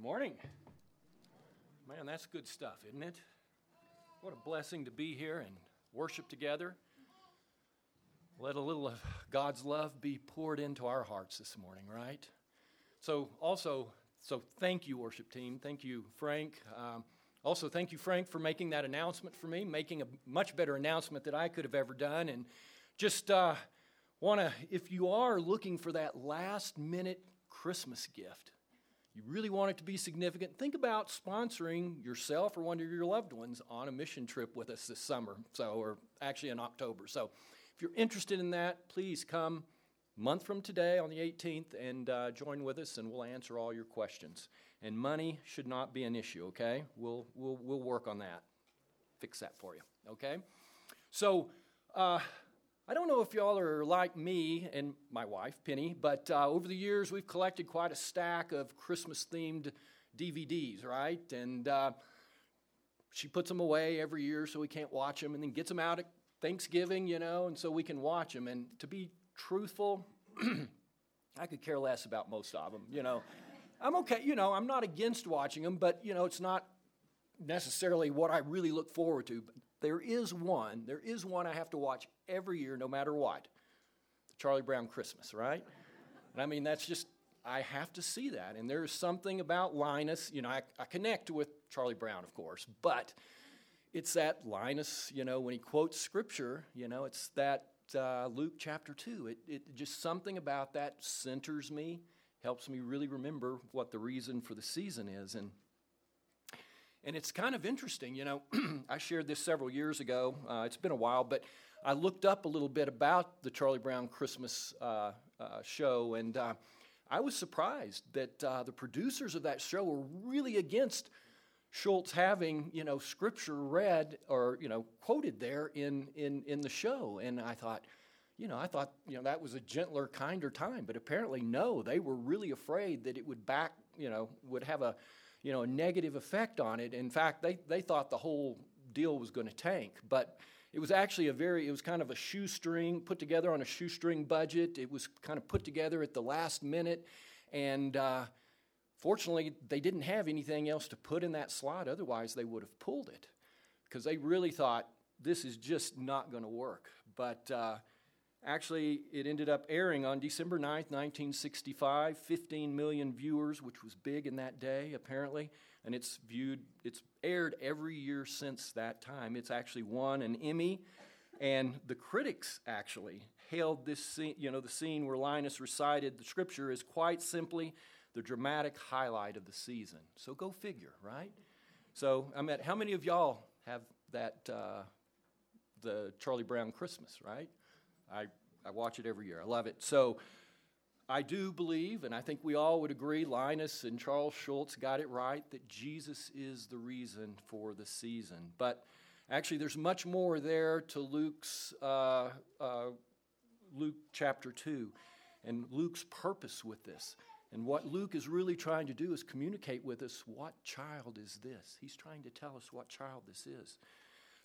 morning. Man, that's good stuff, isn't it? What a blessing to be here and worship together. Let a little of God's love be poured into our hearts this morning, right? So, also, so thank you, worship team. Thank you, Frank. Um, also, thank you, Frank, for making that announcement for me, making a much better announcement than I could have ever done. And just uh, want to, if you are looking for that last minute Christmas gift, you really want it to be significant, think about sponsoring yourself or one of your loved ones on a mission trip with us this summer, so or actually in October. So, if you're interested in that, please come month from today on the 18th and uh, join with us, and we'll answer all your questions. And money should not be an issue. Okay, we'll we'll we'll work on that, fix that for you. Okay, so. Uh, I don't know if y'all are like me and my wife, Penny, but uh, over the years we've collected quite a stack of Christmas themed DVDs, right? And uh, she puts them away every year so we can't watch them and then gets them out at Thanksgiving, you know, and so we can watch them. And to be truthful, I could care less about most of them, you know. I'm okay, you know, I'm not against watching them, but, you know, it's not necessarily what I really look forward to. There is one, there is one I have to watch every year, no matter what. Charlie Brown Christmas, right? And I mean, that's just, I have to see that. And there's something about Linus, you know, I, I connect with Charlie Brown, of course, but it's that Linus, you know, when he quotes scripture, you know, it's that uh, Luke chapter 2. It, it just something about that centers me, helps me really remember what the reason for the season is. And and it's kind of interesting, you know. I shared this several years ago. Uh, it's been a while, but I looked up a little bit about the Charlie Brown Christmas uh, uh, show, and uh, I was surprised that uh, the producers of that show were really against Schulz having, you know, scripture read or you know quoted there in in in the show. And I thought, you know, I thought you know that was a gentler, kinder time, but apparently no, they were really afraid that it would back, you know, would have a you know, a negative effect on it. In fact, they, they thought the whole deal was going to tank. But it was actually a very, it was kind of a shoestring, put together on a shoestring budget. It was kind of put together at the last minute. And uh, fortunately, they didn't have anything else to put in that slot. Otherwise, they would have pulled it because they really thought this is just not going to work. But uh, Actually, it ended up airing on December 9th, 1965, 15 million viewers, which was big in that day, apparently. And it's viewed, it's aired every year since that time. It's actually won an Emmy. And the critics actually hailed this scene, you know, the scene where Linus recited the scripture is quite simply the dramatic highlight of the season. So go figure, right? So I'm at, how many of y'all have that, uh, the Charlie Brown Christmas, right? I, I watch it every year. I love it. So I do believe, and I think we all would agree, Linus and Charles Schulz got it right, that Jesus is the reason for the season. But actually, there's much more there to Luke's uh, uh, Luke chapter 2 and Luke's purpose with this. And what Luke is really trying to do is communicate with us what child is this? He's trying to tell us what child this is.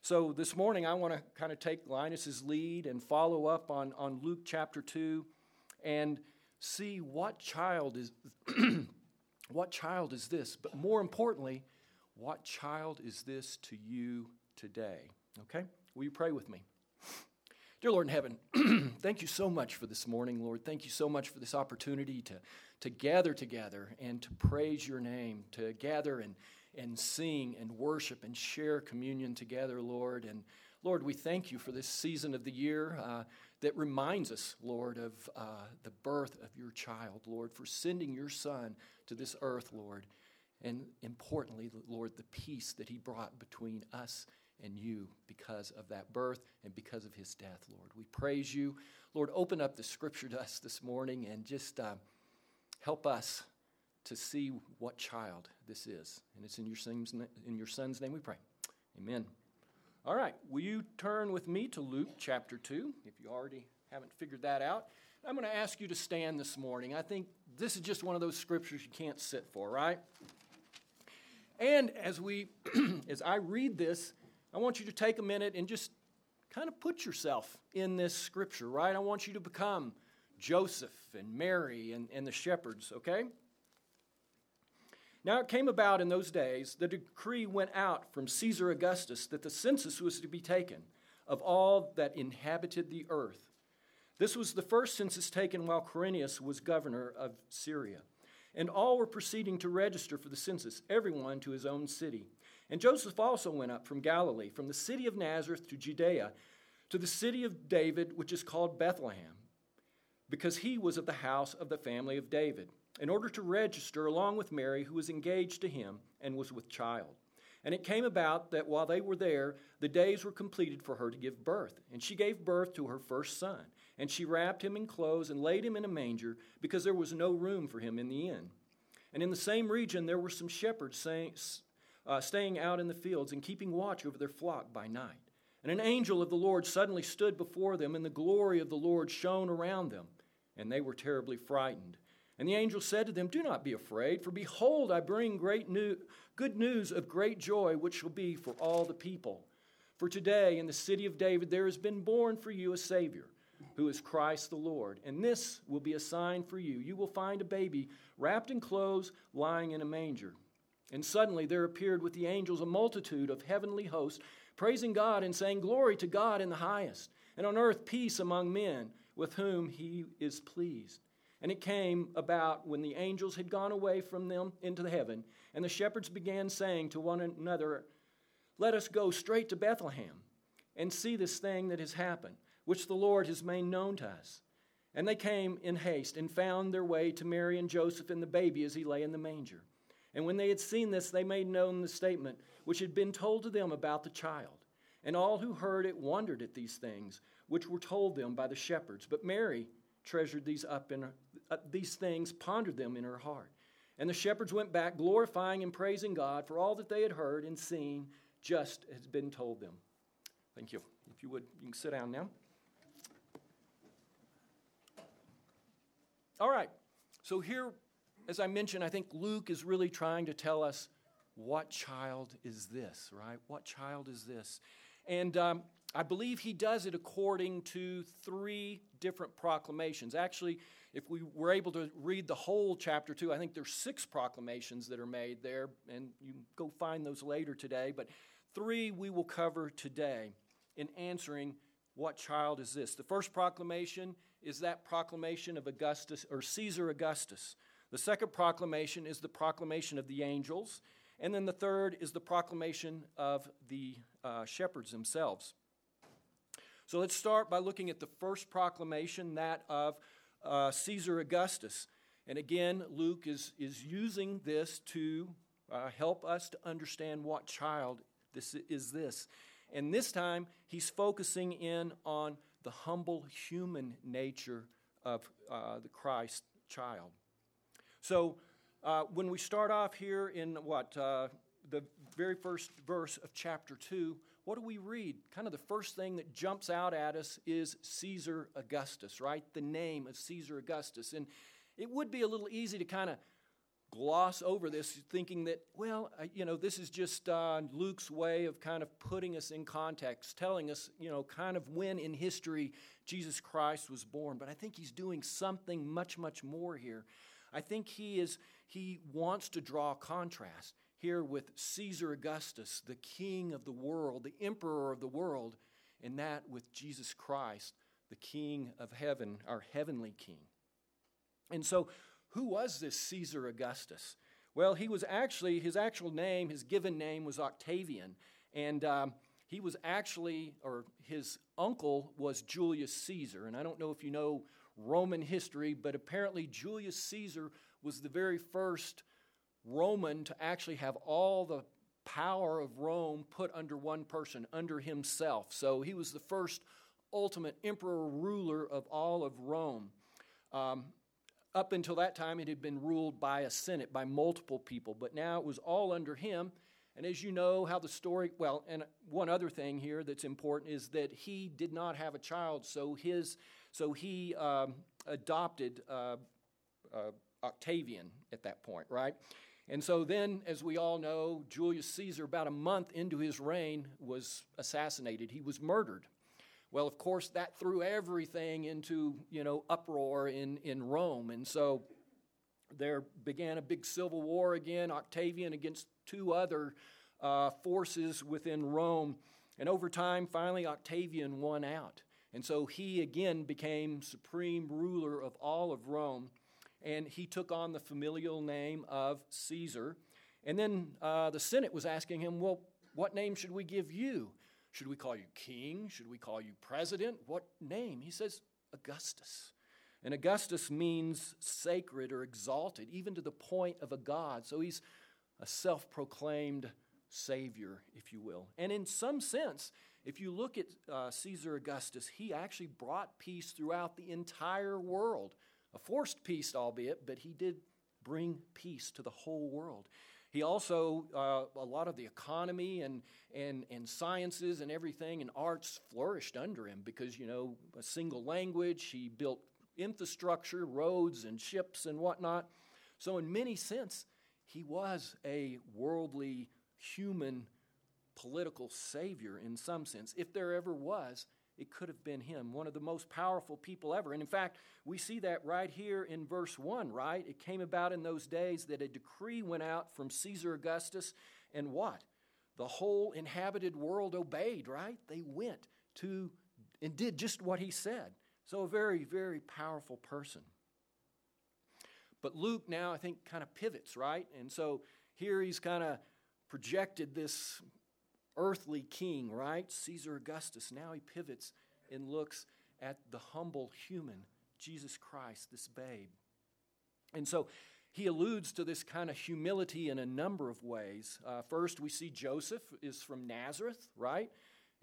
So this morning, I want to kind of take Linus's lead and follow up on, on Luke chapter 2 and see what child is what child is this? But more importantly what child is this to you today? Okay? Will you pray with me? Dear lord in heaven thank you so much for this morning lord. Thank you so much for this opportunity to, to gather together and to praise your name to gather and and sing and worship and share communion together, Lord. And Lord, we thank you for this season of the year uh, that reminds us, Lord, of uh, the birth of your child, Lord, for sending your son to this earth, Lord. And importantly, Lord, the peace that he brought between us and you because of that birth and because of his death, Lord. We praise you. Lord, open up the scripture to us this morning and just uh, help us to see what child this is. And it's in your, son's, in your son's name we pray. Amen. All right, will you turn with me to Luke chapter 2, if you already haven't figured that out? I'm going to ask you to stand this morning. I think this is just one of those scriptures you can't sit for, right? And as we as I read this, I want you to take a minute and just kind of put yourself in this scripture, right? I want you to become Joseph and Mary and, and the shepherds, okay? Now it came about in those days, the decree went out from Caesar Augustus that the census was to be taken of all that inhabited the earth. This was the first census taken while Quirinius was governor of Syria. And all were proceeding to register for the census, everyone to his own city. And Joseph also went up from Galilee, from the city of Nazareth to Judea, to the city of David, which is called Bethlehem, because he was of the house of the family of David, in order to register along with Mary, who was engaged to him and was with child. And it came about that while they were there, the days were completed for her to give birth. And she gave birth to her first son. And she wrapped him in clothes and laid him in a manger, because there was no room for him in the inn. And in the same region, there were some shepherds uh, staying out in the fields and keeping watch over their flock by night. And an angel of the Lord suddenly stood before them, and the glory of the Lord shone around them, and they were terribly frightened. And the angel said to them, Do not be afraid, for behold, I bring great new, good news of great joy, which shall be for all the people. For today in the city of David there has been born for you a Savior, who is Christ the Lord. And this will be a sign for you. You will find a baby wrapped in clothes, lying in a manger. And suddenly there appeared with the angels a multitude of heavenly hosts praising God and saying, Glory to God in the highest, and on earth peace among men with whom he is pleased. And it came about when the angels had gone away from them into the heaven, and the shepherds began saying to one another, Let us go straight to Bethlehem and see this thing that has happened, which the Lord has made known to us. And they came in haste and found their way to Mary and Joseph and the baby as he lay in the manger. And when they had seen this, they made known the statement which had been told to them about the child. And all who heard it wondered at these things which were told them by the shepherds. But Mary treasured these up in these things, pondered them in her heart. And the shepherds went back, glorifying and praising God for all that they had heard and seen, just as been told them. Thank you. If you would, you can sit down now. All right. So here as I mentioned, I think Luke is really trying to tell us what child is this, right? What child is this? And um, I believe he does it according to three different proclamations. Actually, if we were able to read the whole chapter two, I think there's six proclamations that are made there, and you go find those later today. But three we will cover today in answering what child is this. The first proclamation is that proclamation of Augustus or Caesar Augustus. The second proclamation is the proclamation of the angels. And then the third is the proclamation of the uh, shepherds themselves. So let's start by looking at the first proclamation, that of uh, Caesar Augustus. And again, Luke is, is using this to uh, help us to understand what child this is this. And this time, he's focusing in on the humble human nature of uh, the Christ child. So uh, when we start off here in what, uh, the very first verse of chapter 2, what do we read? Kind of the first thing that jumps out at us is Caesar Augustus, right? The name of Caesar Augustus. And it would be a little easy to kind of gloss over this, thinking that, well, you know, this is just uh, Luke's way of kind of putting us in context, telling us, you know, kind of when in history Jesus Christ was born. But I think he's doing something much, much more here. I think he is he wants to draw contrast here with Caesar Augustus, the king of the world, the emperor of the world, and that with Jesus Christ, the king of heaven, our heavenly king. And so, who was this Caesar Augustus? Well, he was actually, his actual name, his given name was Octavian. And um, he was actually, or his uncle was Julius Caesar. And I don't know if you know Roman history, but apparently Julius Caesar was the very first Roman to actually have all the power of Rome put under one person, under himself. So he was the first ultimate emperor ruler of all of Rome. Um, up until that time, it had been ruled by a senate, by multiple people, but now it was all under him. And as you know, how the story, well, and one other thing here that's important is that he did not have a child, so his so he um, adopted uh, uh, Octavian at that point, right? And so then, as we all know, Julius Caesar, about a month into his reign, was assassinated. He was murdered. Well, of course, that threw everything into, you know, uproar in, in Rome. And so there began a big civil war again, Octavian against two other uh, forces within Rome. And over time, finally, Octavian won out. And so he again became supreme ruler of all of Rome. And he took on the familial name of Caesar. And then uh, the Senate was asking him, Well, what name should we give you? Should we call you king? Should we call you president? What name? He says, Augustus. And Augustus means sacred or exalted, even to the point of a god. So he's a self proclaimed savior, if you will. And in some sense, if you look at uh, Caesar Augustus, he actually brought peace throughout the entire world. A forced peace, albeit, but he did bring peace to the whole world. He also, uh, a lot of the economy and, and, and sciences and everything and arts flourished under him because, you know, a single language, he built infrastructure, roads and ships and whatnot. So, in many sense, he was a worldly, human, political savior in some sense. If there ever was, it could have been him, one of the most powerful people ever. And in fact, we see that right here in verse 1, right? It came about in those days that a decree went out from Caesar Augustus, and what? The whole inhabited world obeyed, right? They went to and did just what he said. So, a very, very powerful person. But Luke now, I think, kind of pivots, right? And so here he's kind of projected this earthly king, right? Caesar Augustus. Now he pivots and looks at the humble human, Jesus Christ, this babe. And so he alludes to this kind of humility in a number of ways. Uh, first, we see Joseph is from Nazareth, right?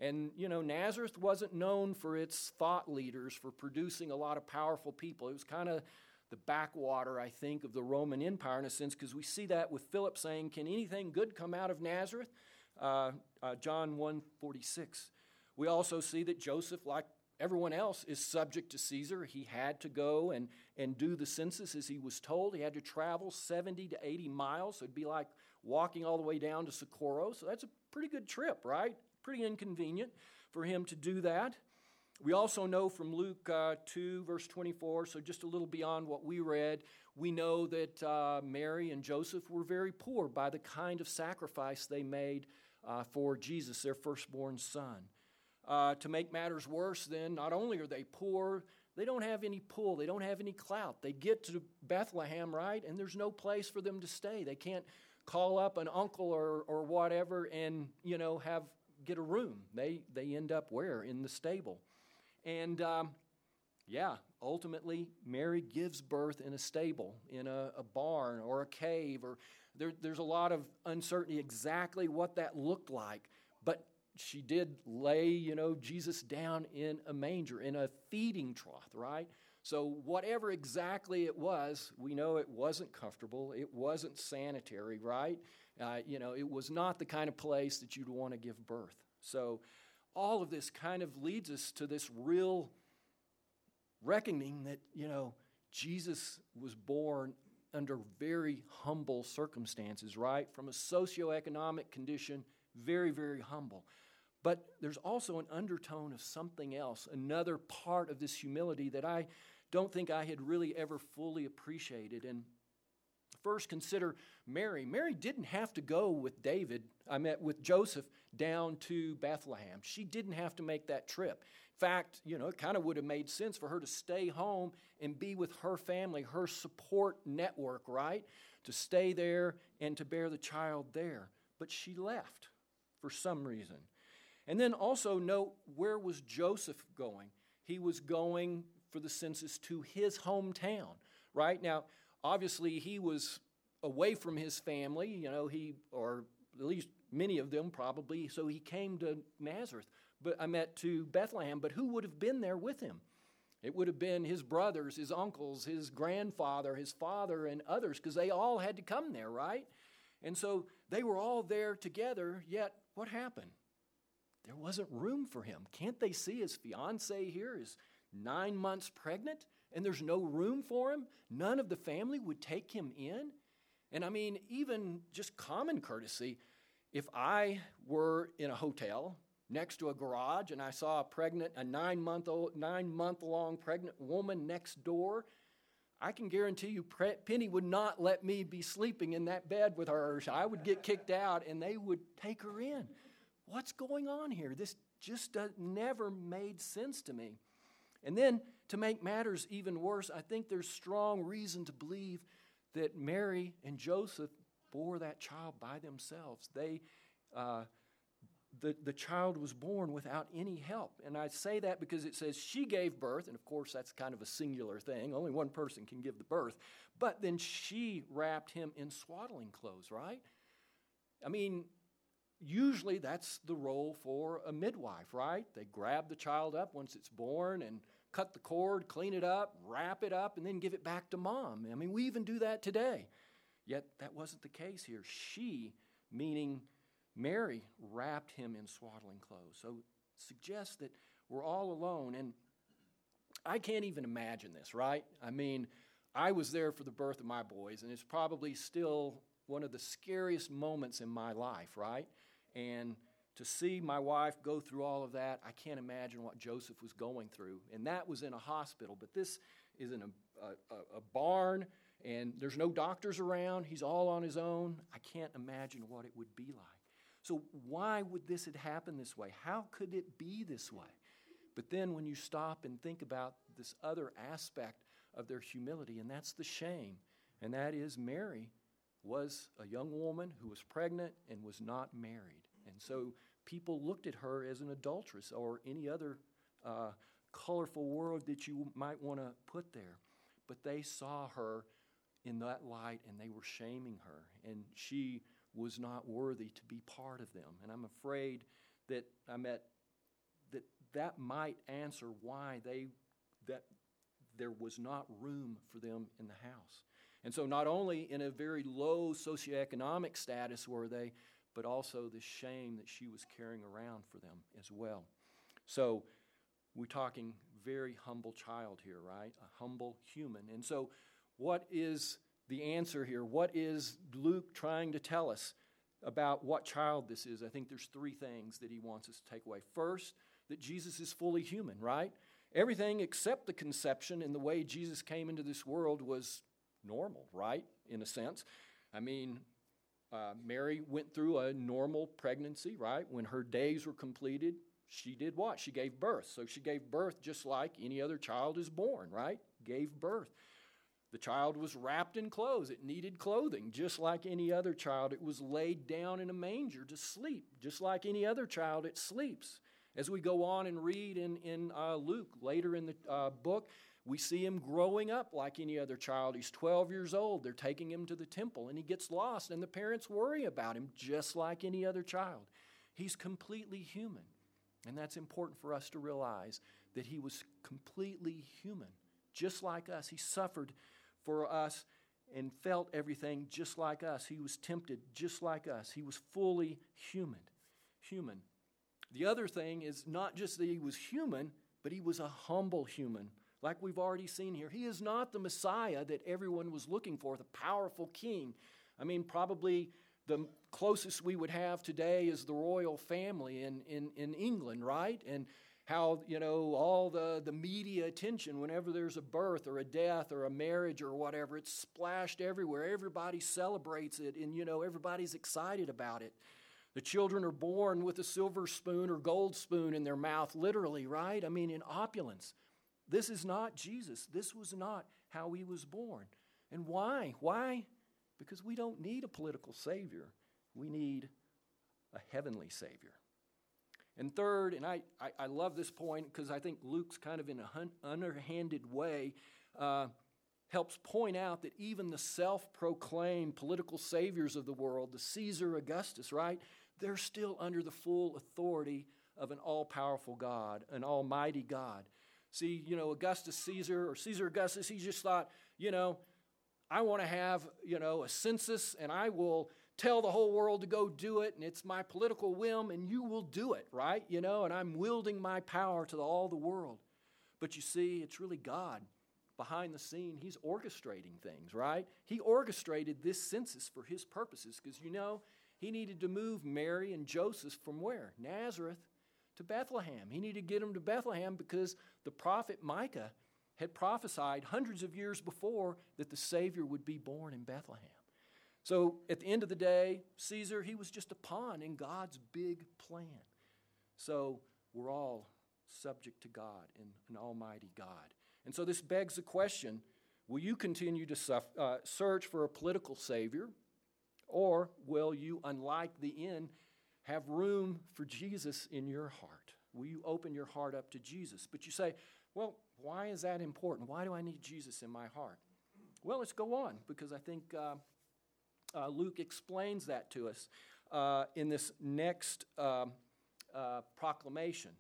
And, you know, Nazareth wasn't known for its thought leaders, for producing a lot of powerful people. It was kind of the backwater, I think, of the Roman Empire in a sense, because we see that with Philip saying, Can anything good come out of Nazareth? Uh, uh, John 1 46. We also see that Joseph, like everyone else, is subject to Caesar. He had to go and, and do the census as he was told. He had to travel 70 to 80 miles. So it'd be like walking all the way down to Socorro. So that's a pretty good trip, right? Pretty inconvenient for him to do that. We also know from Luke uh, 2, verse 24, so just a little beyond what we read, we know that uh, Mary and Joseph were very poor by the kind of sacrifice they made uh, for Jesus, their firstborn son. Uh, to make matters worse, then, not only are they poor, they don't have any pull, they don't have any clout. They get to Bethlehem, right, and there's no place for them to stay. They can't call up an uncle or, or whatever and, you know, have get a room. They, they end up where? In the stable. And um, yeah, ultimately, Mary gives birth in a stable, in a, a barn or a cave, or there, there's a lot of uncertainty exactly what that looked like. But she did lay, you know, Jesus down in a manger, in a feeding trough, right? So, whatever exactly it was, we know it wasn't comfortable. It wasn't sanitary, right? Uh, you know, it was not the kind of place that you'd want to give birth. So, all of this kind of leads us to this real reckoning that, you know, Jesus was born under very humble circumstances, right? From a socioeconomic condition, very, very humble. But there's also an undertone of something else, another part of this humility that I don't think I had really ever fully appreciated. And first consider Mary. Mary didn't have to go with David, I met with Joseph down to Bethlehem. She didn't have to make that trip. In fact, you know, it kind of would have made sense for her to stay home and be with her family, her support network, right? To stay there and to bear the child there. But she left for some reason. And then also note where was Joseph going? He was going for the census to his hometown, right? Now, obviously, he was away from his family, you know, he, or at least many of them probably, so he came to Nazareth, but I met to Bethlehem, but who would have been there with him? It would have been his brothers, his uncles, his grandfather, his father, and others, because they all had to come there, right? And so they were all there together, yet what happened? There wasn't room for him. Can't they see his fiance here is nine months pregnant and there's no room for him? None of the family would take him in? And I mean, even just common courtesy, if I were in a hotel next to a garage and I saw a pregnant, a nine month old, nine month long pregnant woman next door, I can guarantee you, Penny would not let me be sleeping in that bed with her. I would get kicked out and they would take her in. What's going on here? This just never made sense to me. And then, to make matters even worse, I think there's strong reason to believe that Mary and Joseph bore that child by themselves. They, uh, the, the child was born without any help. And I say that because it says she gave birth, and of course that's kind of a singular thing. Only one person can give the birth. But then she wrapped him in swaddling clothes, right? I mean, usually that's the role for a midwife, right? They grab the child up once it's born and cut the cord, clean it up, wrap it up, and then give it back to mom. I mean, we even do that today. Yet that wasn't the case here. She, meaning Mary, wrapped him in swaddling clothes. So suggests that we're all alone. And I can't even imagine this, right? I mean, I was there for the birth of my boys, and it's probably still one of the scariest moments in my life, right? And to see my wife go through all of that, I can't imagine what Joseph was going through. And that was in a hospital, but this is in a, a, a barn, and there's no doctors around. He's all on his own. I can't imagine what it would be like. So, why would this have happened this way? How could it be this way? But then, when you stop and think about this other aspect of their humility, and that's the shame, and that is Mary was a young woman who was pregnant and was not married. And so people looked at her as an adulteress or any other uh, colorful word that you might want to put there. But they saw her in that light and they were shaming her. And she was not worthy to be part of them. And I'm afraid that I met that that might answer why they that there was not room for them in the house. And so, not only in a very low socioeconomic status were they, but also the shame that she was carrying around for them as well. So, we're talking very humble child here, right? A humble human. And so, what is the answer here? What is Luke trying to tell us about what child this is? I think there's three things that he wants us to take away. First, that Jesus is fully human, right? Everything except the conception and the way Jesus came into this world was normal, right? In a sense. I mean, uh, Mary went through a normal pregnancy, right? When her days were completed, she did what? She gave birth. So she gave birth just like any other child is born, right? Gave birth. The child was wrapped in clothes. It needed clothing, just like any other child. It was laid down in a manger to sleep, just like any other child, it sleeps. As we go on and read in, in uh, Luke later in the uh, book, we see him growing up like any other child. He's 12 years old. They're taking him to the temple and he gets lost, and the parents worry about him just like any other child. He's completely human. And that's important for us to realize that he was completely human, just like us. He suffered for us and felt everything just like us. He was tempted just like us. He was fully human. Human. The other thing is not just that he was human, but he was a humble human like we've already seen here. He is not the Messiah that everyone was looking for, the powerful king. I mean, probably the closest we would have today is the royal family in, in, in England, right? And how, you know, all the, the media attention whenever there's a birth or a death or a marriage or whatever, it's splashed everywhere. Everybody celebrates it and, you know, everybody's excited about it. The children are born with a silver spoon or gold spoon in their mouth, literally, right? I mean, in opulence. This is not Jesus. This was not how he was born. And why? Why? Because we don't need a political Savior, we need a heavenly Savior. And third, and I, I, I love this point because I think Luke's kind of in an underhanded way uh, helps point out that even the self proclaimed political saviors of the world, the Caesar Augustus, right, they're still under the full authority of an all powerful God, an almighty God. See, you know, Augustus Caesar or Caesar Augustus, he just thought, you know, I want to have, you know, a census and I will tell the whole world to go do it and it's my political whim and you will do it, right? You know, and I'm wielding my power to all the world. But you see, it's really God behind the scene. He's orchestrating things, right? He orchestrated this census for his purposes because, you know, he needed to move Mary and Joseph from where? Nazareth to Bethlehem. He needed to get them to Bethlehem because the prophet Micah had prophesied hundreds of years before that the Savior would be born in Bethlehem. So at the end of the day, Caesar, he was just a pawn in God's big plan. So we're all subject to God and an almighty God. And so this begs the question will you continue to uh, search for a political Savior, or will you, unlike the inn, have room for Jesus in your heart? Will you open your heart up to Jesus? But you say, well, why is that important? Why do I need Jesus in my heart? Well, let's go on because I think uh, uh, Luke explains that to us uh, in this next um, uh, proclamation.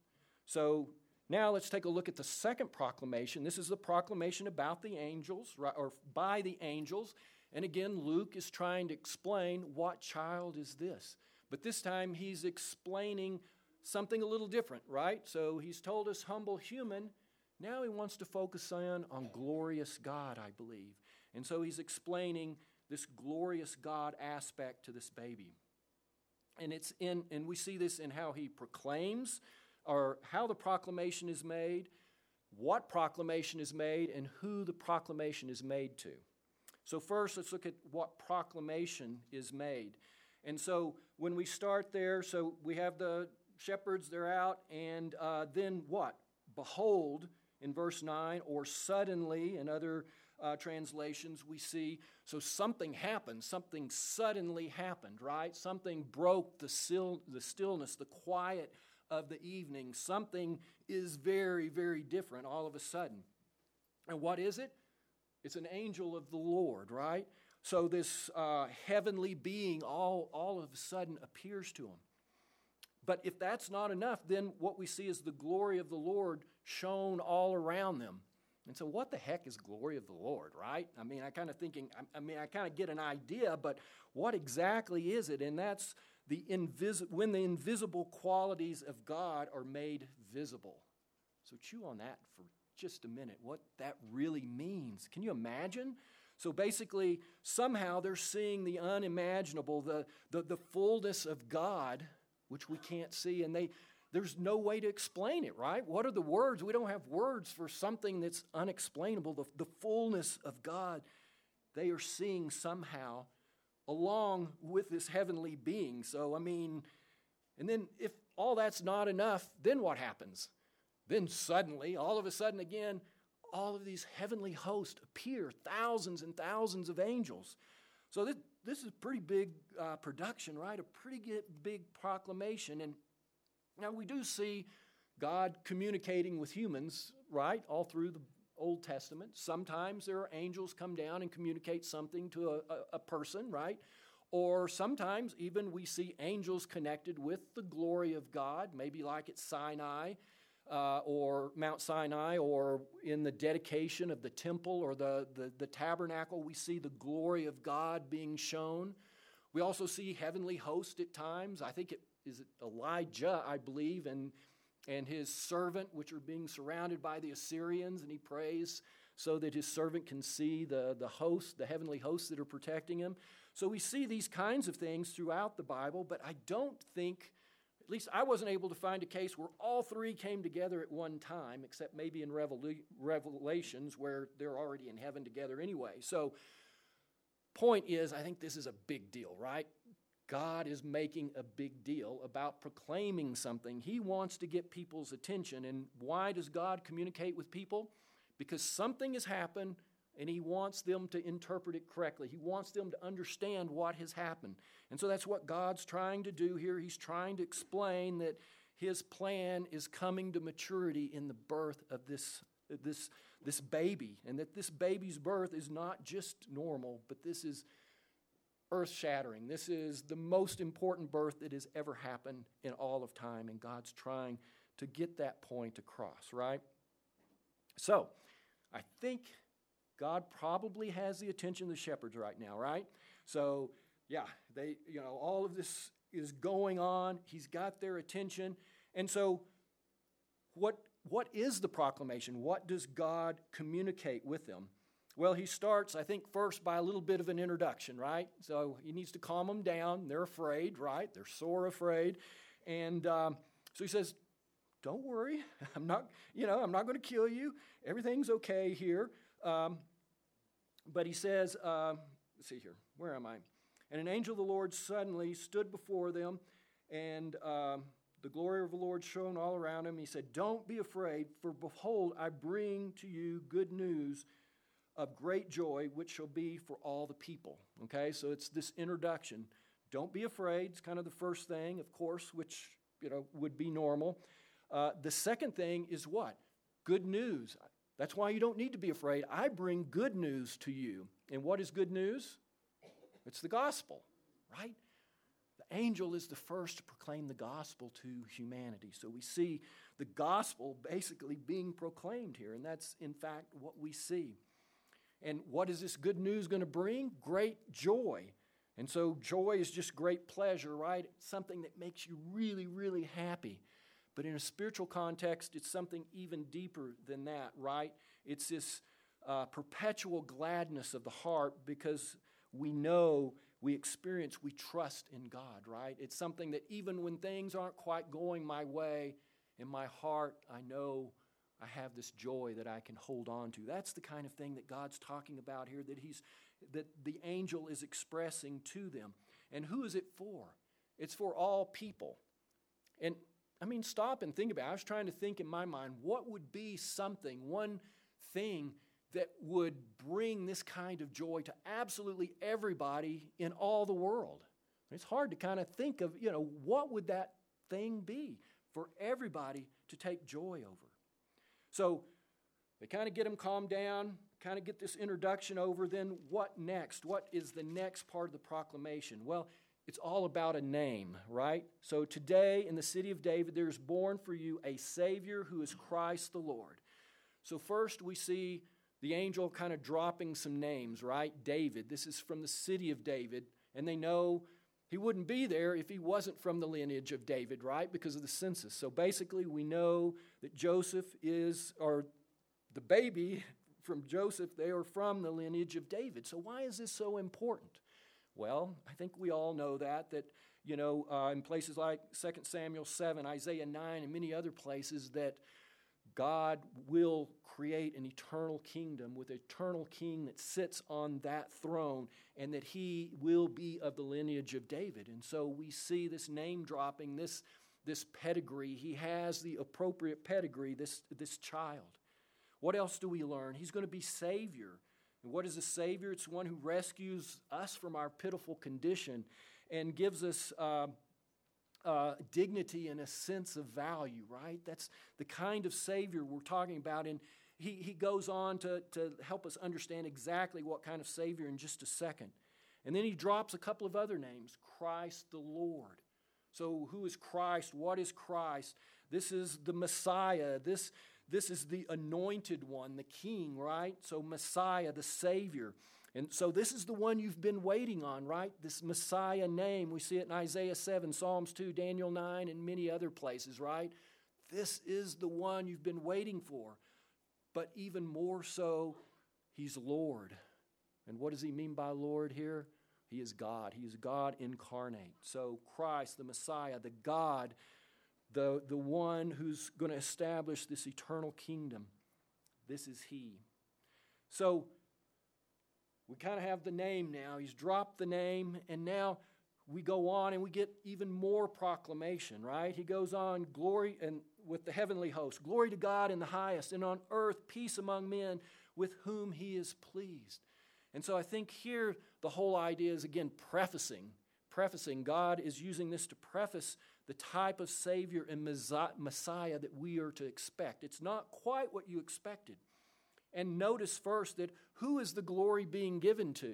So now let's take a look at the second proclamation. This is the proclamation about the angels, or by the angels. And again, Luke is trying to explain what child is this. But this time he's explaining something a little different, right? So he's told us humble human. Now he wants to focus on, on glorious God, I believe. And so he's explaining this glorious God aspect to this baby. And it's in, and we see this in how he proclaims, or how the proclamation is made, what proclamation is made, and who the proclamation is made to. So, first, let's look at what proclamation is made. And so, when we start there, so we have the shepherds, they're out, and uh, then what? Behold, in verse 9, or suddenly, in other uh, translations, we see so something happened, something suddenly happened, right? Something broke the, still, the stillness, the quiet of the evening. Something is very, very different all of a sudden. And what is it? It's an angel of the Lord, right? So this uh, heavenly being all, all of a sudden appears to him. But if that's not enough, then what we see is the glory of the Lord shone all around them. And so, what the heck is glory of the Lord, right? I mean, I kind of thinking, I, I mean, I kind of get an idea, but what exactly is it? And that's the invis- when the invisible qualities of God are made visible. So, chew on that for just a minute, what that really means. Can you imagine? So basically, somehow they're seeing the unimaginable, the, the, the fullness of God, which we can't see, and they, there's no way to explain it, right? What are the words? We don't have words for something that's unexplainable. The, the fullness of God, they are seeing somehow along with this heavenly being. So, I mean, and then if all that's not enough, then what happens? Then suddenly, all of a sudden again, all of these heavenly hosts appear, thousands and thousands of angels. So this, this is a pretty big uh, production, right? A pretty big proclamation. And now, we do see God communicating with humans, right, all through the Old Testament. Sometimes there are angels come down and communicate something to a, a, a person, right? Or sometimes even we see angels connected with the glory of God, maybe like at Sinai uh, or Mount Sinai, or in the dedication of the temple or the, the, the tabernacle, we see the glory of God being shown. We also see heavenly hosts at times. I think it is Elijah, I believe, and, and his servant, which are being surrounded by the Assyrians, and he prays so that his servant can see the, the hosts, the heavenly hosts that are protecting him. So we see these kinds of things throughout the Bible, but I don't think, least I wasn't able to find a case where all three came together at one time, except maybe in Revelations where they're already in heaven together anyway. So, point is, I think this is a big deal, right? God is making a big deal about proclaiming something. He wants to get people's attention. And why does God communicate with people? Because something has happened and He wants them to interpret it correctly. He wants them to understand what has happened. And so that's what God's trying to do here. He's trying to explain that His plan is coming to maturity in the birth of this, this, this baby, and that this baby's birth is not just normal, but this is earth shattering. This is the most important birth that has ever happened in all of time, and God's trying to get that point across, right? So, I think God probably has the attention of the shepherds right now, right? So, yeah, they, you know, all of this is going on. He's got their attention. And so, what, what is the proclamation? What does God communicate with them? Well, he starts, I think, first by a little bit of an introduction, right? So he needs to calm them down. They're afraid, right? They're sore afraid. And um, so he says, don't worry. I'm not, you know, I'm not going to kill you. Everything's okay here. Um, but he says, uh, let's see here, where am I? And an angel of the Lord suddenly stood before them, and uh, the glory of the Lord shone all around him. He said, Don't be afraid, for behold, I bring to you good news of great joy, which shall be for all the people. Okay, so it's this introduction. Don't be afraid. It's kind of the first thing, of course, which you know would be normal. Uh, the second thing is what? Good news. That's why you don't need to be afraid. I bring good news to you. And what is good news? It's the gospel, right? The angel is the first to proclaim the gospel to humanity. So we see the gospel basically being proclaimed here, and that's in fact what we see. And what is this good news going to bring? Great joy. And so joy is just great pleasure, right? something that makes you really, really happy. But in a spiritual context, it's something even deeper than that, right? It's this uh, perpetual gladness of the heart because we know, we experience, we trust in God, right? It's something that even when things aren't quite going my way, in my heart, I know I have this joy that I can hold on to. That's the kind of thing that God's talking about here that he's that the angel is expressing to them. And who is it for? It's for all people. And I mean, stop and think about it. I was trying to think in my mind what would be something, one thing that would bring this kind of joy to absolutely everybody in all the world. It's hard to kind of think of, you know, what would that thing be for everybody to take joy over? So they kind of get them calmed down, kind of get this introduction over. Then what next? What is the next part of the proclamation? Well, it's all about a name, right? So today in the city of David, there is born for you a Savior who is Christ the Lord. So, first we see the angel kind of dropping some names, right? David. This is from the city of David, and they know he wouldn't be there if he wasn't from the lineage of David, right? Because of the census. So basically, we know that Joseph is, or the baby from Joseph, they are from the lineage of David. So why is this so important? Well, I think we all know that, that, you know, uh, in places like 2 Samuel 7, Isaiah 9, and many other places, that God will create an eternal kingdom with an eternal king that sits on that throne and that he will be of the lineage of David. And so we see this name dropping, this, this pedigree. He has the appropriate pedigree, this, this child. What else do we learn? He's going to be Savior. And what is a Savior? It's one who rescues us from our pitiful condition and gives us. Uh, uh, dignity and a sense of value, right? That's the kind of Savior we're talking about. And he, he goes on to, to help us understand exactly what kind of Savior in just a second. And then he drops a couple of other names Christ the Lord. So, who is Christ? What is Christ? This is the Messiah. This, this is the anointed one, the King, right? So, Messiah, the Savior. And so this is the one you've been waiting on, right? This Messiah name. We see it in Isaiah 7, Psalms 2, Daniel 9, and many other places, right? This is the one you've been waiting for. But even more so, he's Lord. And what does he mean by Lord here? He is God. He is God incarnate. So Christ, the Messiah, the God, the, the one who's going to establish this eternal kingdom, this is he. So we kind of have the name now. He's dropped the name, and now we go on and we get even more proclamation, right? He goes on, glory and with the heavenly host, glory to God in the highest, and on earth peace among men with whom he is pleased. And so I think here the whole idea is again prefacing. Prefacing. God is using this to preface the type of Savior and Messiah that we are to expect. It's not quite what you expected. And notice first that who is the glory being given to?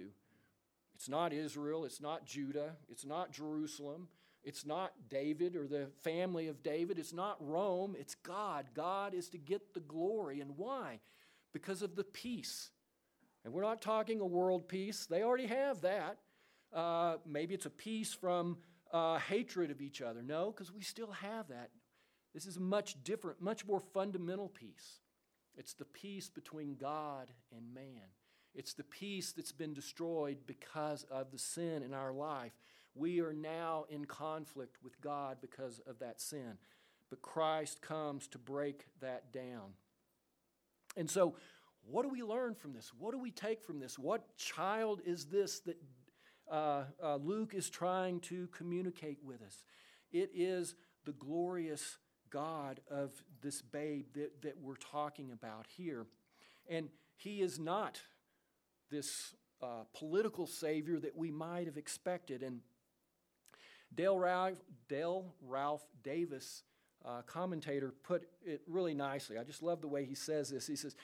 It's not Israel, it's not Judah, it's not Jerusalem, it's not David or the family of David, it's not Rome, it's God. God is to get the glory. And why? Because of the peace. And we're not talking a world peace, they already have that. Uh, maybe it's a peace from uh, hatred of each other. No, because we still have that. This is a much different, much more fundamental peace. It's the peace between God and man. It's the peace that's been destroyed because of the sin in our life. We are now in conflict with God because of that sin. but Christ comes to break that down. And so, what do we learn from this? What do we take from this? What child is this that uh, uh, Luke is trying to communicate with us? It is the glorious God of this babe that, that we're talking about here. And he is not this uh, political savior that we might have expected. And Dale Ralph, Dale Ralph Davis, uh, commentator, put it really nicely. I just love the way he says this. He says,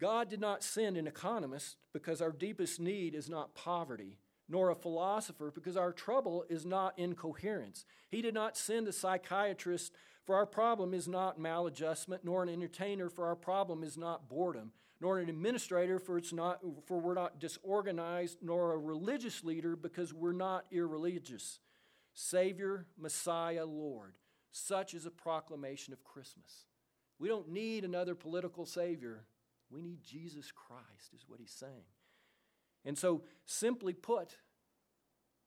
God did not send an economist because our deepest need is not poverty, nor a philosopher because our trouble is not incoherence. He did not send a psychiatrist for our problem is not maladjustment, nor an entertainer for our problem is not boredom, nor an administrator for it's not for we're not disorganized, nor a religious leader because we're not irreligious. Savior, Messiah, Lord. Such is a proclamation of Christmas. We don't need another political savior. We need Jesus Christ, is what he's saying. And so, simply put,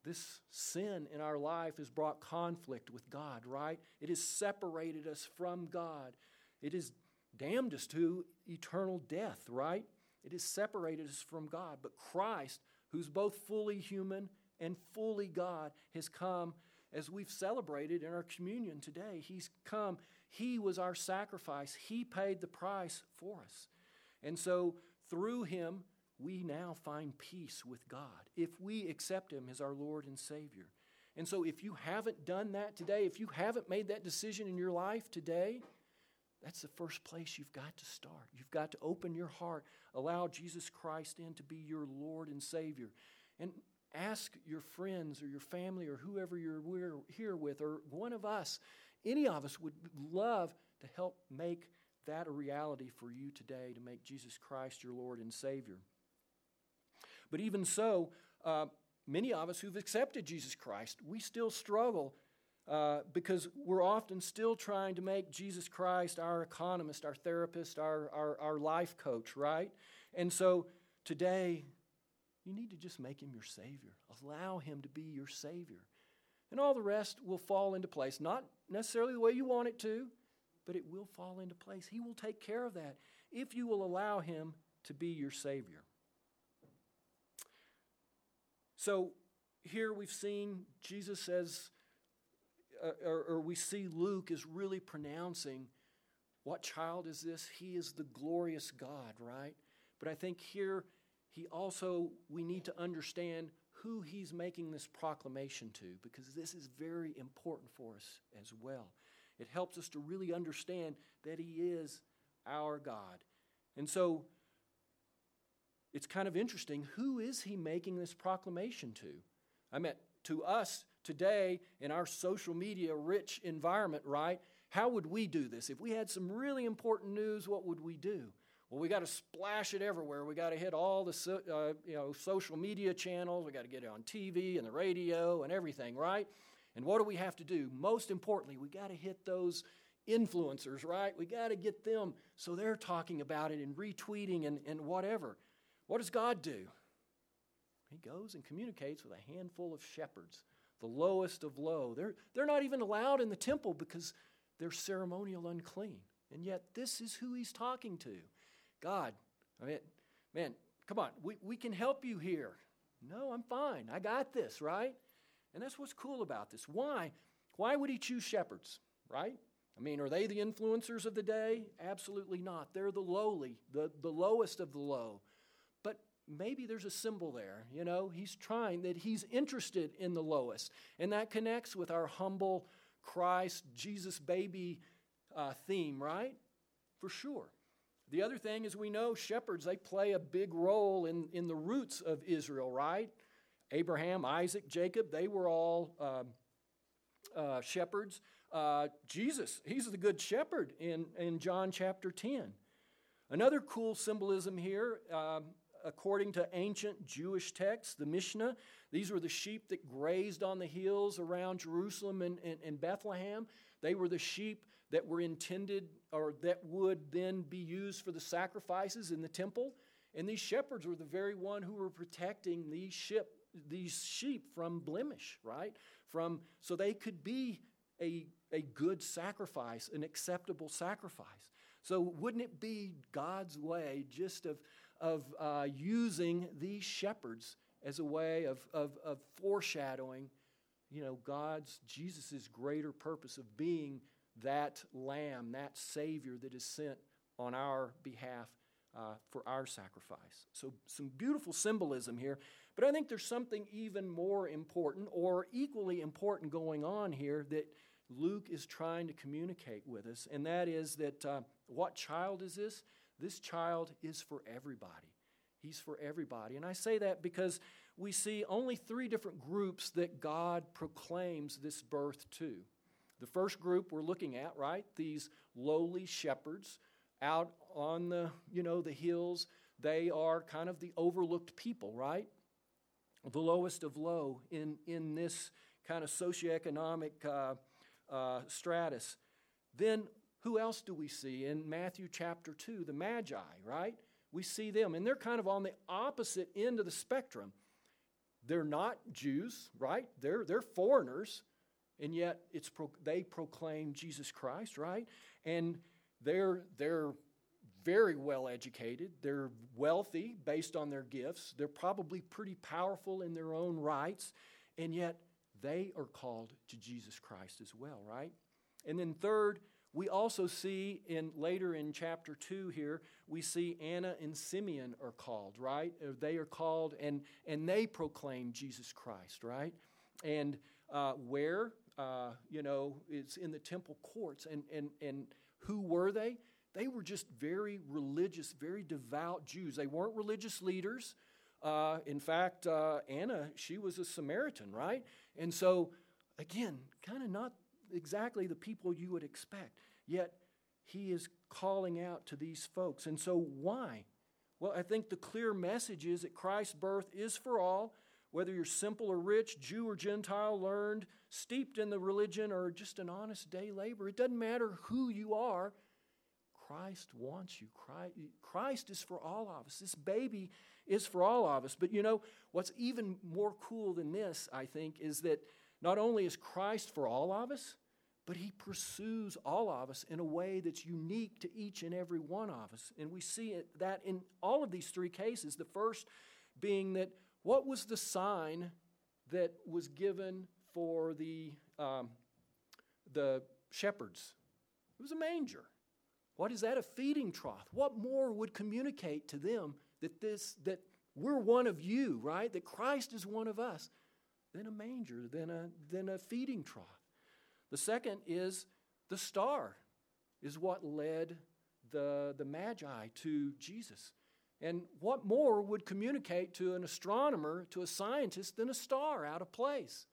this sin in our life has brought conflict with God, right? It has separated us from God. It has damned us to eternal death, right? It has separated us from God. But Christ, who's both fully human and fully God, has come as we've celebrated in our communion today. He's come, He was our sacrifice, He paid the price for us. And so through Him, we now find peace with God if we accept Him as our Lord and Savior. And so, if you haven't done that today, if you haven't made that decision in your life today, that's the first place you've got to start. You've got to open your heart, allow Jesus Christ in to be your Lord and Savior. And ask your friends or your family or whoever you're here with, or one of us, any of us would love to help make that a reality for you today to make Jesus Christ your Lord and Savior. But even so, uh, many of us who've accepted Jesus Christ, we still struggle uh, because we're often still trying to make Jesus Christ our economist, our therapist, our, our, our life coach, right? And so today, you need to just make him your Savior. Allow him to be your Savior. And all the rest will fall into place. Not necessarily the way you want it to, but it will fall into place. He will take care of that if you will allow him to be your Savior. So here we've seen Jesus says, uh, or, or we see Luke is really pronouncing what child is this? He is the glorious God, right? But I think here he also, we need to understand who he's making this proclamation to because this is very important for us as well. It helps us to really understand that he is our God. And so it's kind of interesting. Who is he making this proclamation to? I mean, to us today in our social media rich environment, right? How would we do this? If we had some really important news, what would we do? Well, we got to splash it everywhere. We got to hit all the so, uh, you know social media channels. We got to get it on TV and the radio and everything, right? And what do we have to do? Most importantly, we got to hit those influencers, right? We got to get them so they're talking about it and retweeting and, and whatever. What does God do? He goes and communicates with a handful of shepherds, the lowest of low. They're, they're not even allowed in the temple because they're ceremonial unclean. And yet, this is who he's talking to. God, I mean, man, come on, we, we can help you here. No, I'm fine. I got this, right? And that's what's cool about this. Why? Why would he choose shepherds, right? I mean, are they the influencers of the day? Absolutely not. They're the lowly, the, the lowest of the low But maybe there's a symbol there. You know, he's trying that he's interested in the lowest. And that connects with our humble Christ, Jesus baby uh, theme, right? For sure. The other thing is we know shepherds, they play a big role in, in the roots of Israel, right? Abraham, Isaac, Jacob, they were all um, uh, shepherds. Uh, Jesus, he's the good shepherd in, in John chapter 10. Another cool symbolism here um, according to ancient Jewish texts, the Mishnah. These were the sheep that grazed on the hills around Jerusalem and, and, and Bethlehem. They were the sheep that were intended or that would then be used for the sacrifices in the temple. And these shepherds were the very one who were protecting these, ship, these sheep from blemish, right? From, so they could be a, a good sacrifice, an acceptable sacrifice. So, wouldn't it be God's way just of, of uh, using these shepherds as a way of, of, of foreshadowing, you know, God's, Jesus' greater purpose of being that lamb, that Savior that is sent on our behalf uh, for our sacrifice. So, some beautiful symbolism here. But I think there's something even more important or equally important going on here that Luke is trying to communicate with us, and that is that uh, what child is this? This child is for everybody. He's for everybody. And I say that because we see only three different groups that God proclaims this birth to. The first group we're looking at, right? These lowly shepherds out on the, you know, the hills. They are kind of the overlooked people, right? The lowest of low in, in this kind of socioeconomic uh, uh, stratus. Then who else do we see in Matthew chapter 2? The Magi, right? We see them, and they're kind of on the opposite end of the spectrum. They're not Jews, right? They're, they're foreigners, and yet it's pro- they proclaim Jesus Christ, right? And they're, they're very well educated. They're wealthy based on their gifts. They're probably pretty powerful in their own rights, and yet they are called to Jesus Christ as well, right? And then, third, we also see in later in chapter 2 here, we see Anna and Simeon are called, right? Uh, they are called and, and they proclaim Jesus Christ, right? And uh, where, uh, you know, it's in the temple courts. And, and, and who were they? They were just very religious, very devout Jews. They weren't religious leaders. Uh, in fact, uh, Anna, she was a Samaritan, right? And so, again, kind of not exactly the people you would expect. Yet, he is calling out to these folks. And so, why? Well, I think the clear message is that Christ's birth is for all, whether you're simple or rich, Jew or Gentile, learned, steeped in the religion, or just an honest day laborer. It doesn't matter who you are. Christ wants you. Christ is for all of us. This baby is for all of us. But you know, what's even more cool than this, I think, is that not only is Christ for all of us, but he pursues all of us in a way that's unique to each and every one of us. And we see that in all of these three cases. The first being that what was the sign that was given for the, um, the shepherds? It was a manger. What is that? A feeding trough. What more would communicate to them that this that we're one of you, right? That Christ is one of us, than a manger, than a than a feeding trough. The second is the star, is what led the, the Magi to Jesus. And what more would communicate to an astronomer, to a scientist, than a star out of place?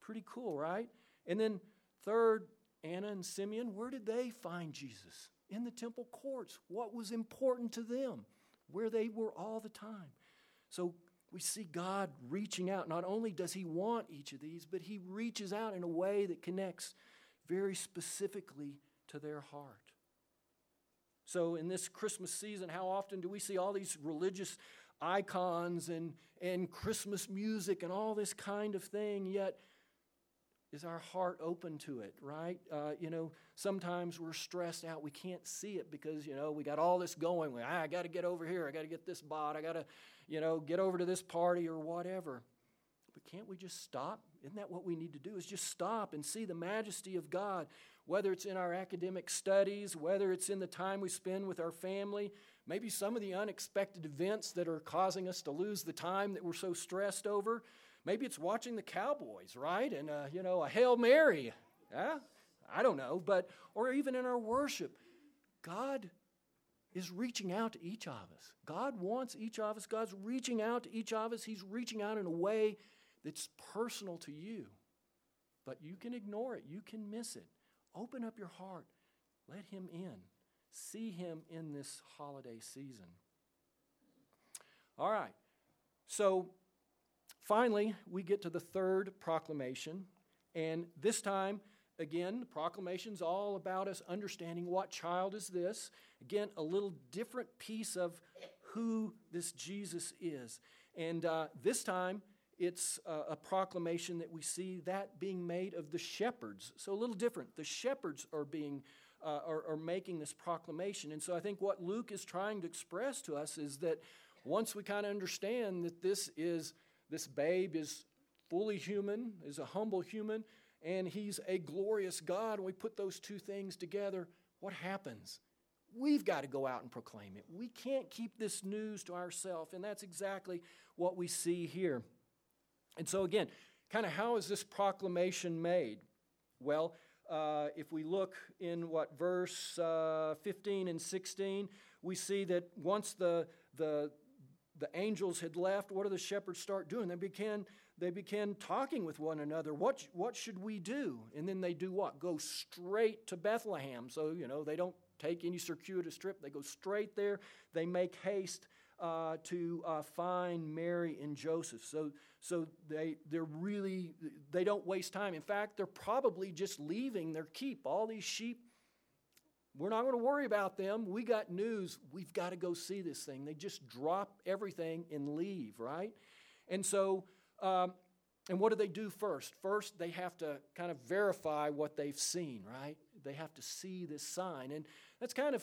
Pretty cool, right? And then, third, Anna and Simeon, where did they find Jesus? In the temple courts. What was important to them? Where they were all the time. So we see God reaching out. Not only does He want each of these, but He reaches out in a way that connects very specifically to their heart. So, in this Christmas season, how often do we see all these religious icons and, and Christmas music and all this kind of thing, yet is our heart open to it, right? Uh, you know, sometimes we're stressed out. We can't see it because, you know, we got all this going. We, ah, I got to get over here. I got to get this bought. I got to, you know, get over to this party or whatever. But can't we just stop? Isn't that what we need to do? Is just stop and see the majesty of God, whether it's in our academic studies, whether it's in the time we spend with our family, maybe some of the unexpected events that are causing us to lose the time that we're so stressed over. Maybe it's watching the Cowboys, right? And, uh, you know, a Hail Mary. Yeah? I don't know. But, or even in our worship, God is reaching out to each of us. God wants each of us. God's reaching out to each of us. He's reaching out in a way that's personal to you. But you can ignore it, you can miss it. Open up your heart, let Him in. See Him in this holiday season. All right. So Finally, we get to the third proclamation, and this time, again, the proclamation's all about us understanding what child is this. Again, a little different piece of who this Jesus is. And uh, this time, it's a, a proclamation that we see that being made of the shepherds. So a little different. The shepherds are being uh, are, are making this proclamation. And so I think what Luke is trying to express to us is that once we kind of understand that this is this babe is fully human, is a humble human, and he's a glorious God, we put those two things together, what happens? We've got to go out and proclaim it. We can't keep this news to ourselves, and that's exactly what we see here. And so, again, kind of how is this proclamation made? Well, uh, if we look in what verse uh, 15 and 16, we see that once the, the, the angels had left, what do the shepherds start doing? They began, they began talking with one another. What, what should we do? And then they do what? Go straight to Bethlehem. So, you know, they don't take any circuitous trip, they go straight there. They make haste uh, to uh, find Mary and Joseph. So, so they, they're really, they don't waste time. In fact, they're probably just leaving their keep. All these sheep, we're not going to worry about them. We got news. We've got to go see this thing. They just drop everything and leave, right? And so, um, and what do they do first? First, they have to kind of verify what they've seen, right? They have to see this sign. And that's kind of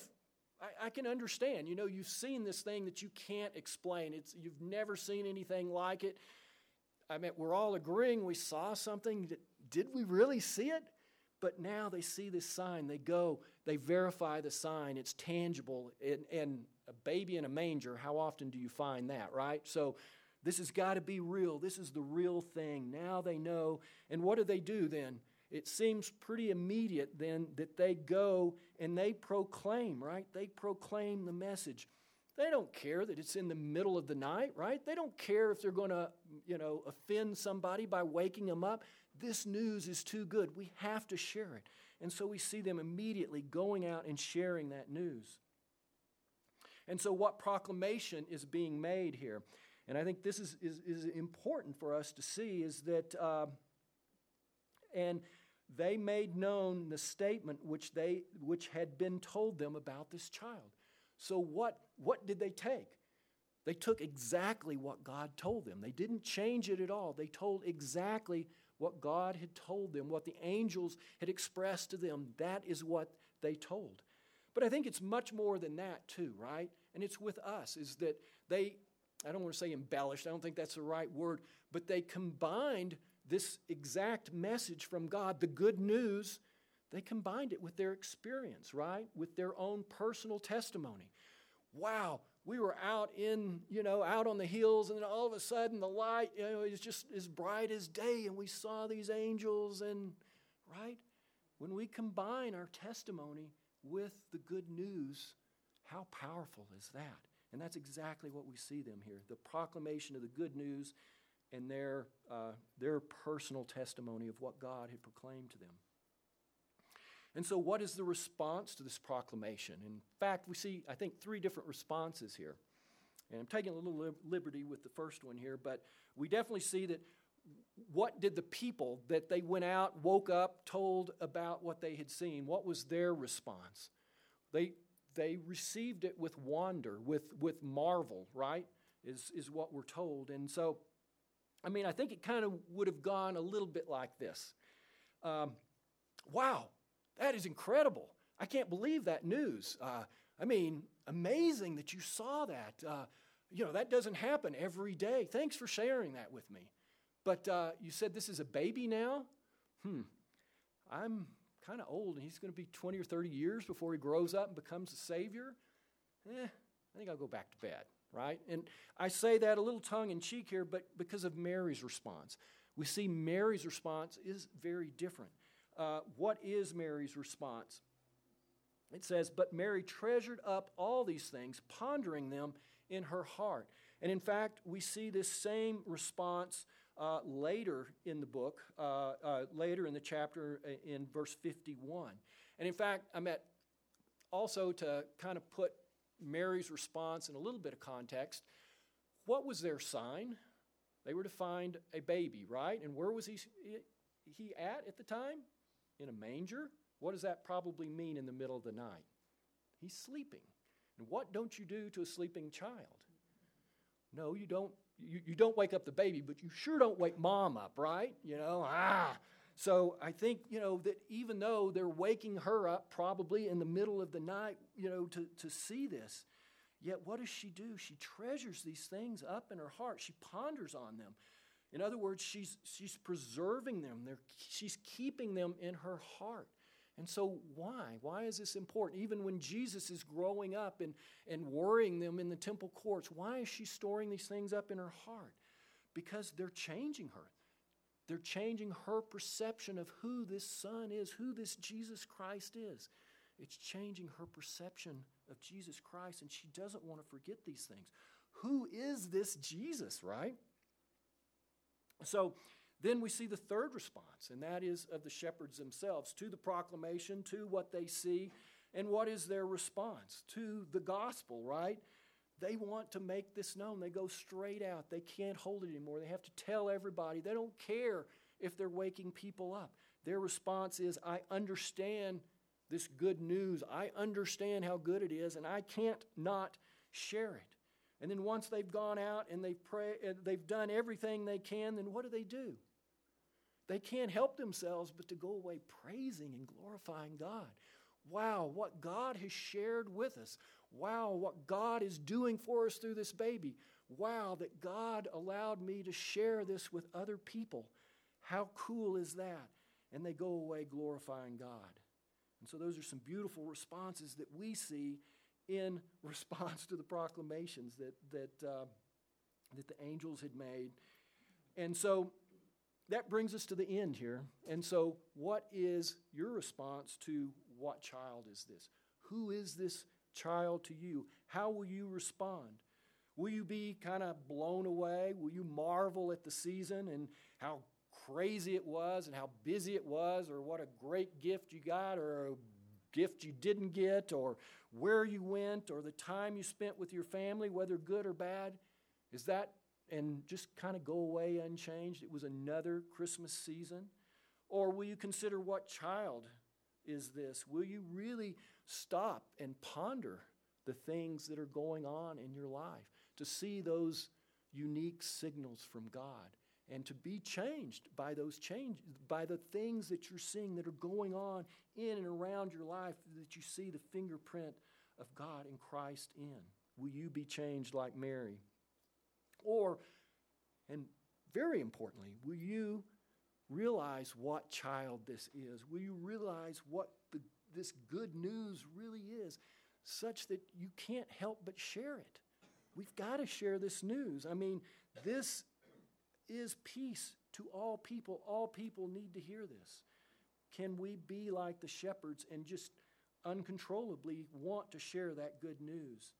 I, I, can understand. You know, you've seen this thing that you can't explain. It's, you've never seen anything like it. I mean, we're all agreeing we saw something. Did we really see it? But now they see this sign. They go, they verify the sign. It's tangible. And, and a baby in a manger, how often do you find that, right? So this has got to be real. This is the real thing. Now they know. And what do they do then? it seems pretty immediate then that they go and they proclaim, right? They proclaim the message. They don't care that it's in the middle of the night, right? They don't care if they're going to, you know, offend somebody by waking them up. This news is too good. We have to share it. And so we see them immediately going out and sharing that news. And so, what proclamation is being made here? And I think this is, is, is important for us to see is that, uh, and they made known the statement which, they, which had been told them about this child. So, what, what did they take? They took exactly what God told them. They didn't change it at all. They told exactly what God had told them, what the angels had expressed to them. That is what they told. But I think it's much more than that, too, right? And it's with us, is that they, I don't want to say embellished, I don't think that's the right word, but they combined this exact message from God, the good news, they combined it with their experience, right? With their own personal testimony. Wow, we were out in, you know, out on the hills, and then all of a sudden the light, you know, is just as bright as day, and we saw these angels, and, right? When we combine our testimony with the good news, how powerful is that? And that's exactly what we see them here the proclamation of the good news and their, uh, their personal testimony of what God had proclaimed to them. And so, what is the response to this proclamation? In fact, we see, I think, three different responses here. And I'm taking a little liberty with the first one here, but we definitely see that what did the people that they went out, woke up, told about what they had seen? What was their response? They, they received it with wonder, with, with marvel, right? Is, is what we're told. And so I mean, I think it kind of would have gone a little bit like this um, Wow, that is incredible. I can't believe that news. Uh, I mean, amazing that you saw that. Uh, you know, that doesn't happen every day. Thanks for sharing that with me. But uh, you said this is a baby now? Hmm. I'm kind of old, and he's going to be 20 or 30 years before he grows up and becomes a savior. Eh, I think I'll go back to bed right? And I say that a little tongue in cheek here, but because of Mary's response. We see Mary's response is very different. Uh, what is Mary's response? It says, But Mary treasured up all these things, pondering them in her heart. And in fact, we see this same response uh, later in the book, uh, uh later in the chapter uh, in verse 51. And in fact, I met also to kind of put Mary's response in a little bit of context. What was their sign? They were to find a baby, right? And where was he, he at at the time? In a manger? What does that probably mean in the middle of the night? He's sleeping. And what don't you do to a sleeping child? No, you don't you, you don't wake up the baby, but you sure don't wake mom up, right? You know, ah. So I think, you know, that even though they're waking her up probably in the middle of the night, you know, to, to see this, yet what does she do? She treasures these things up in her heart. She ponders on them. In other words, she's, she's preserving them, They're, she's keeping them in her heart. And so, why? Why is this important? Even when Jesus is growing up and, and worrying them in the temple courts, why is she storing these things up in her heart? Because they're changing her. They're changing her perception of who this Son is, who this Jesus Christ is. It's changing her perception of Jesus Christ, and she doesn't want to forget these things. Who is this Jesus, right? So then we see the third response, and that is of the shepherds themselves to the proclamation, to what they see, and what is their response to the gospel, right? They want to make this known. They go straight out. They can't hold it anymore. They have to tell everybody. They don't care if they're waking people up. Their response is, I understand this good news. I understand how good it is, and I can't not share it. And then once they've gone out and they've, pray, uh, they've done everything they can, then what do they do? They can't help themselves but to go away praising and glorifying God. Wow, what God has shared with us. Wow, what God is doing for us through this baby. Wow, that God allowed me to share this with other people. How cool is that? And they go away glorifying God. And so, those are some beautiful responses that we see in response to the proclamations that, that, uh, that the angels had made. And so, that brings us to the end here. And so, what is your response to what child is this? Who is this child to you? How will you respond? Will you be kind of blown away? Will you marvel at the season and how crazy it was and how busy it was, or what a great gift you got, or a gift you didn't get, or where you went, or the time you spent with your family, whether good or bad? Is that and just kind of go away unchanged? It was another Christmas season? Or will you consider what child is this? Will you really stop and ponder the things that are going on in your life to see those unique signals from God and to be changed by those change by the things that you're seeing that are going on in and around your life that you see the fingerprint of God and Christ in? Will you be changed like Mary? Or, and very importantly, will you realize what child this is? Will you realize what the, this good news really is, such that you can't help but share it? We've got to share this news. I mean, this is peace to all people. All people need to hear this. Can we be like the shepherds and just uncontrollably want to share that good news?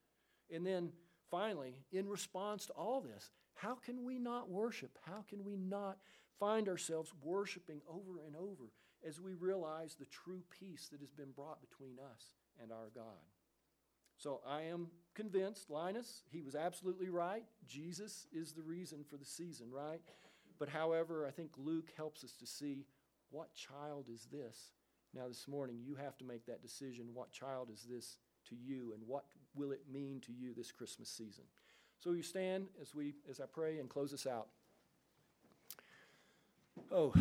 And then finally, in response to all this, how can we not worship? How can we not find ourselves worshiping over and over as we realize the true peace that has been brought between us and our God? So I am convinced, Linus, he was absolutely right. Jesus is the reason for the season, right? But however, I think Luke helps us to see what child is this? Now, this morning, you have to make that decision. What child is this to you, and what will it mean to you this Christmas season? So, you stand as, we, as I pray and close us out. Oh,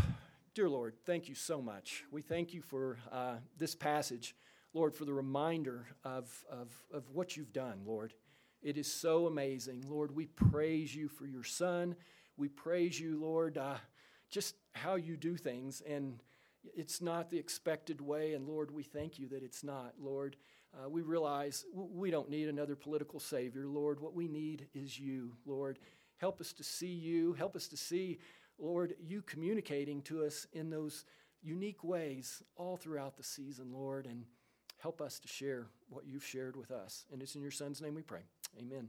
dear Lord, thank you so much. We thank you for uh, this passage. Lord, for the reminder of, of, of what you've done, Lord. It is so amazing. Lord, we praise you for your son. We praise you, Lord, uh, just how you do things. And it's not the expected way. And Lord, we thank you that it's not, Lord. Uh, we realize we don't need another political savior, Lord. What we need is you, Lord. Help us to see you. Help us to see, Lord, you communicating to us in those unique ways all throughout the season, Lord. And Help us to share what you've shared with us. And it's in your Son's name we pray. Amen.